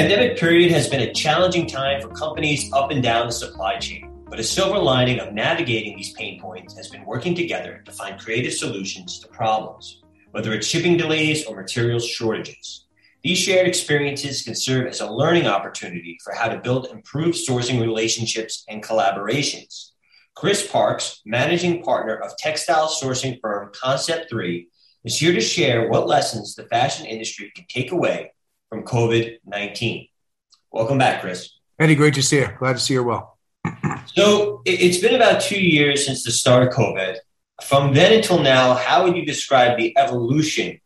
pandemic period has been a challenging time for companies up and down the supply chain, but a silver lining of navigating these pain points has been working together to find creative solutions to problems, whether it's shipping delays or materials shortages. These shared experiences can serve as a learning opportunity for how to build improved sourcing relationships and collaborations. Chris Parkes, managing partner of textile sourcing firm Concept 3, is here to share what lessons the fashion industry can take away from COVID 19. Welcome back, Chris. Eddie, great to see you. Glad to see you well. so it's been about two years since the start of COVID. From then until now, how would you describe the evolution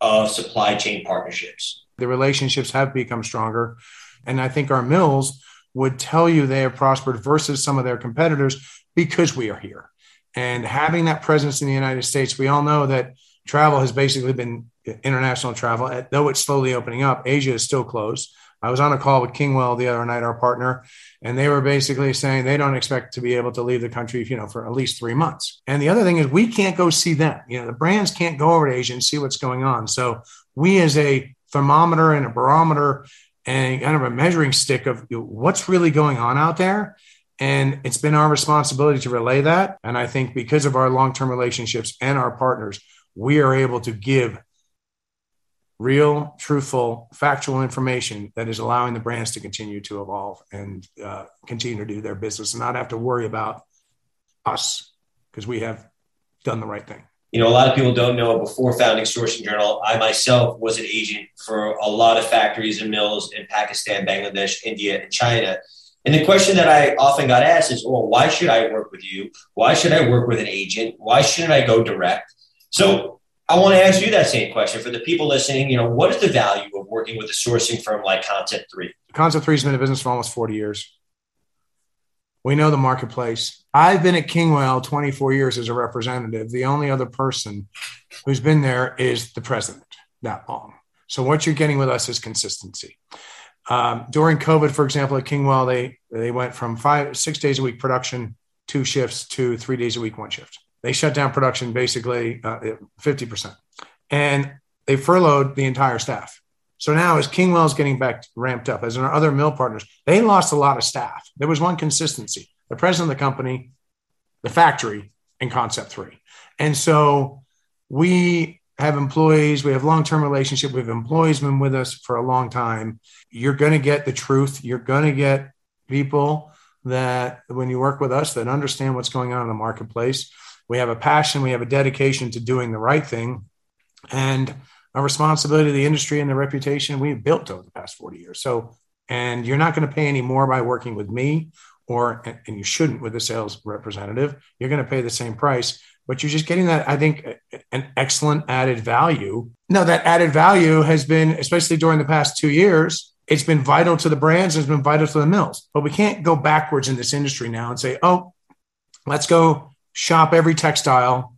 of supply chain partnerships? The relationships have become stronger. And I think our mills would tell you they have prospered versus some of their competitors because we are here. And having that presence in the United States, we all know that travel has basically been international travel, though it's slowly opening up. Asia is still closed. I was on a call with Kingwell the other night, our partner, and they were basically saying they don't expect to be able to leave the country, you know, for at least three months. And the other thing is we can't go see them. You know, the brands can't go over to Asia and see what's going on. So we, as a thermometer and a barometer and kind of a measuring stick of what's really going on out there. And it's been our responsibility to relay that. And I think because of our long term relationships and our partners, we are able to give real, truthful, factual information that is allowing the brands to continue to evolve and uh, continue to do their business and not have to worry about us because we have done the right thing. You know, a lot of people don't know before founding Sourcing Journal, I myself was an agent for a lot of factories and mills in Pakistan, Bangladesh, India, and China. And the question that I often got asked is, well, why should I work with you? Why should I work with an agent? Why shouldn't I go direct? So I want to ask you that same question for the people listening. You know, what is the value of working with a sourcing firm like Concept Three? Concept Three has been in business for almost 40 years. We know the marketplace. I've been at Kingwell 24 years as a representative. The only other person who's been there is the president that long. So what you're getting with us is consistency. Um, during COVID, for example, at Kingwell, they they went from five six days a week production, two shifts to three days a week, one shift they shut down production basically uh, 50%. And they furloughed the entire staff. So now, as Kingwell is getting back ramped up, as our other mill partners, they lost a lot of staff. There was one consistency the president of the company, the factory, and Concept 3. And so we have employees, we have long term relationship, we have employees been with us for a long time. You're going to get the truth. You're going to get people that, when you work with us, that understand what's going on in the marketplace we have a passion, we have a dedication to doing the right thing, and a responsibility to the industry and the reputation we've built over the past 40 years. So, and you're not going to pay any more by working with me, or and you shouldn't with a sales representative. You're going to pay the same price, but you're just getting that. I think an excellent added value. No, that added value has been, especially during the past two years, it's been vital to the brands, it's been vital to the mills. But we can't go backwards in this industry now and say, oh, let's go shop every textile.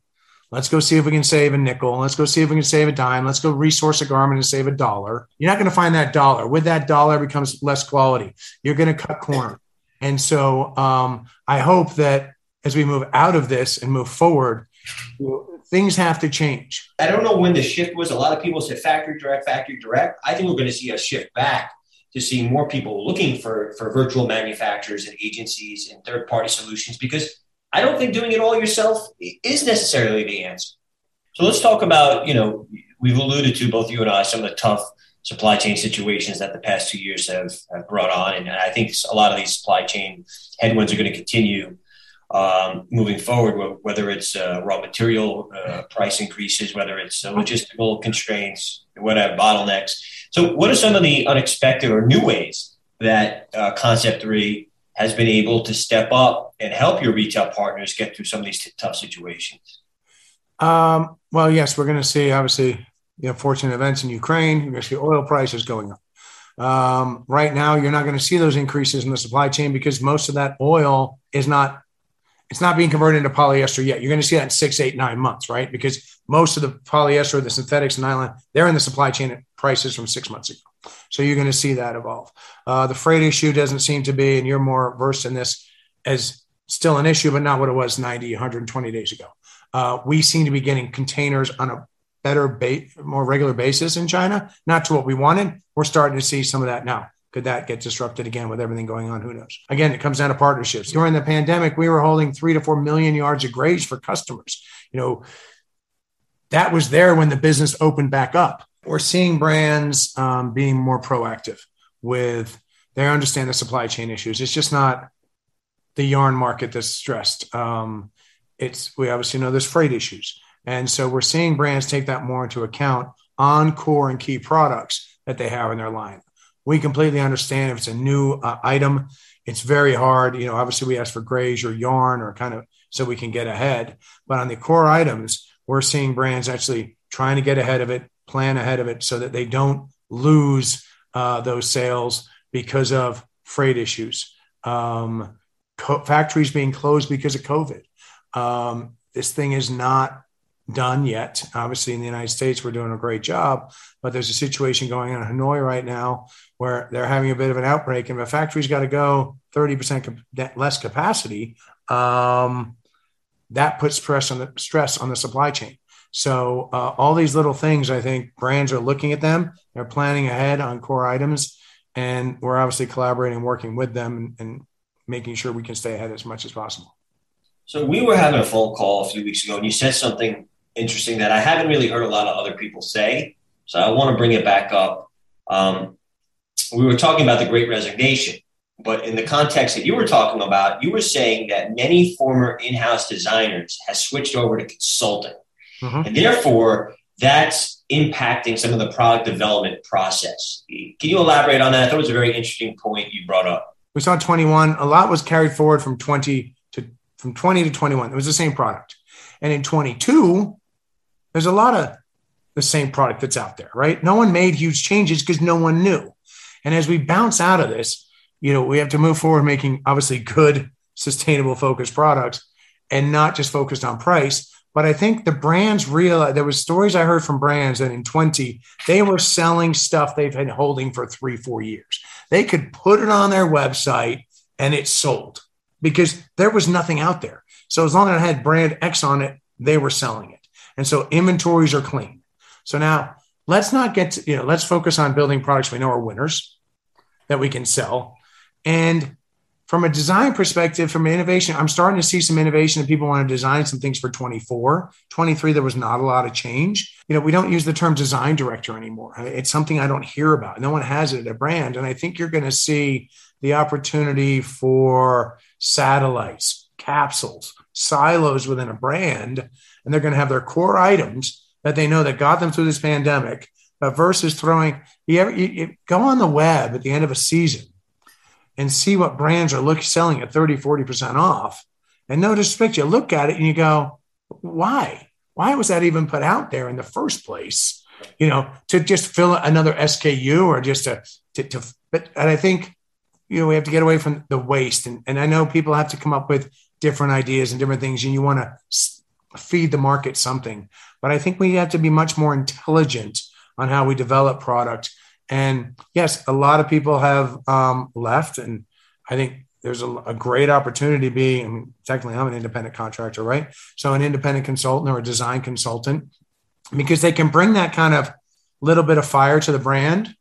Let's go see if we can save a nickel. Let's go see if we can save a dime. Let's go resource a garment and save a dollar. You're not going to find that dollar. With that dollar becomes less quality. You're going to cut corner. And so um, I hope that as we move out of this and move forward, things have to change. I don't know when the shift was. A lot of people said factory direct, factory direct. I think we're going to see a shift back to see more people looking for, for virtual manufacturers and agencies and third party solutions because I don't think doing it all yourself is necessarily the answer. So let's talk about, you know, we've alluded to both you and I some of the tough supply chain situations that the past two years have, have brought on. And I think a lot of these supply chain headwinds are going to continue um, moving forward, whether it's uh, raw material uh, price increases, whether it's uh, logistical constraints, whatever, bottlenecks. So, what are some of the unexpected or new ways that uh, Concept 3 has been able to step up and help your retail partners get through some of these t- tough situations? Um, well, yes, we're going to see obviously you know fortunate events in Ukraine. You're going to see oil prices going up. Um, right now, you're not going to see those increases in the supply chain because most of that oil is not it's not being converted into polyester yet. You're going to see that in six, eight, nine months, right? Because most of the polyester, the synthetics, nylon, they're in the supply chain at prices from six months ago. So you're going to see that evolve. Uh, the freight issue doesn't seem to be, and you're more versed in this, as still an issue, but not what it was 90, 120 days ago. Uh, we seem to be getting containers on a better, ba- more regular basis in China, not to what we wanted. We're starting to see some of that now. Could that get disrupted again with everything going on? Who knows? Again, it comes down to partnerships. During the pandemic, we were holding three to four million yards of greige for customers. You know, that was there when the business opened back up. We're seeing brands um, being more proactive with they understand the supply chain issues. It's just not the yarn market that's stressed. Um, it's we obviously know there's freight issues, and so we're seeing brands take that more into account on core and key products that they have in their line. We completely understand if it's a new uh, item, it's very hard. You know, obviously we ask for greige or yarn or kind of so we can get ahead. But on the core items, we're seeing brands actually trying to get ahead of it, plan ahead of it, so that they don't lose uh, those sales because of freight issues. Um, co- factories being closed because of COVID. Um, this thing is not done yet. Obviously, in the United States, we're doing a great job, but there's a situation going on in Hanoi right now where they're having a bit of an outbreak, and the factory's got to go 30% less capacity. Um, that puts stress on the stress on the supply chain. So uh, all these little things, I think brands are looking at them. They're planning ahead on core items, and we're obviously collaborating, and working with them, and, and making sure we can stay ahead as much as possible. So we were having a phone call a few weeks ago, and you said something interesting that I haven't really heard a lot of other people say. So I want to bring it back up. Um, we were talking about the Great Resignation, but in the context that you were talking about, you were saying that many former in-house designers have switched over to consulting, mm-hmm. and therefore that's impacting some of the product development process. Can you elaborate on that? I thought it was a very interesting point you brought up we saw 21 a lot was carried forward from 20 to from 20 to 21 it was the same product and in 22 there's a lot of the same product that's out there right no one made huge changes because no one knew and as we bounce out of this you know we have to move forward making obviously good sustainable focused products and not just focused on price but I think the brands realized there was stories I heard from brands that in 20 they were selling stuff they've been holding for three, four years. They could put it on their website and it sold because there was nothing out there. So as long as it had brand X on it, they were selling it. And so inventories are clean. So now let's not get to, you know, let's focus on building products we know are winners that we can sell. And from a design perspective, from innovation, I'm starting to see some innovation that people want to design some things for 24. 23, there was not a lot of change. You know, we don't use the term design director anymore. It's something I don't hear about. No one has it at a brand. And I think you're going to see the opportunity for satellites, capsules, silos within a brand, and they're going to have their core items that they know that got them through this pandemic, but versus throwing, you, ever, you, you go on the web at the end of a season and see what brands are look selling at 30, 40% off. And no disrespect, you look at it and you go, why? Why was that even put out there in the first place? You know, to just fill another SKU or just to, to, to but and I think, you know, we have to get away from the waste. And, and I know people have to come up with different ideas and different things, and you want to feed the market something. But I think we have to be much more intelligent on how we develop product and yes, a lot of people have um, left, and I think there's a, a great opportunity to be. I mean, technically, I'm an independent contractor, right? So, an independent consultant or a design consultant, because they can bring that kind of little bit of fire to the brand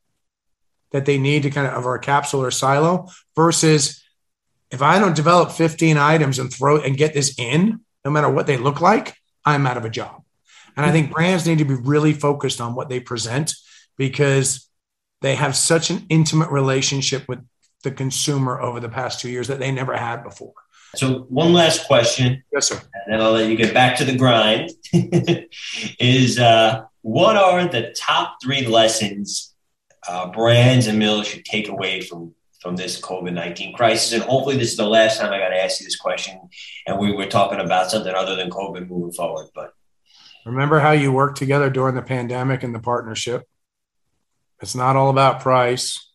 that they need to kind of of our capsule or silo versus if I don't develop 15 items and throw and get this in, no matter what they look like, I'm out of a job. And I think brands need to be really focused on what they present because they have such an intimate relationship with the consumer over the past two years that they never had before. So, one last question. Yes, sir. And then I'll let you get back to the grind. is uh, what are the top three lessons uh, brands and mills should take away from from this COVID nineteen crisis? And hopefully, this is the last time I got to ask you this question, and we were talking about something other than COVID moving forward. But remember how you worked together during the pandemic and the partnership. It's not all about price.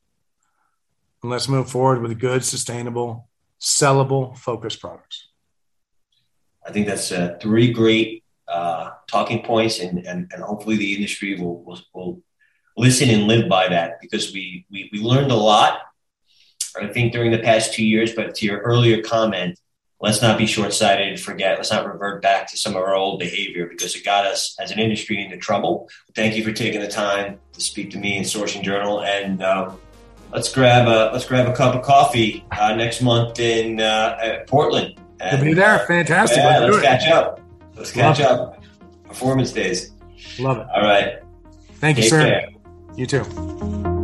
And let's move forward with good, sustainable, sellable, focused products. I think that's uh, three great uh, talking points, and, and, and hopefully the industry will, will, will listen and live by that because we, we, we learned a lot, I think, during the past two years. But to your earlier comment, let's not be short-sighted and forget. Let's not revert back to some of our old behavior because it got us as an industry into trouble. Thank you for taking the time to speak to me in Sourcing Journal, and um, let's grab a let's grab a cup of coffee uh, next month in uh, Portland. And, You'll be there. Fantastic. Yeah, let's, let's catch up. Let's catch Love up. Performance days. Love it. All right. Thank Take you, sir. Care. You too.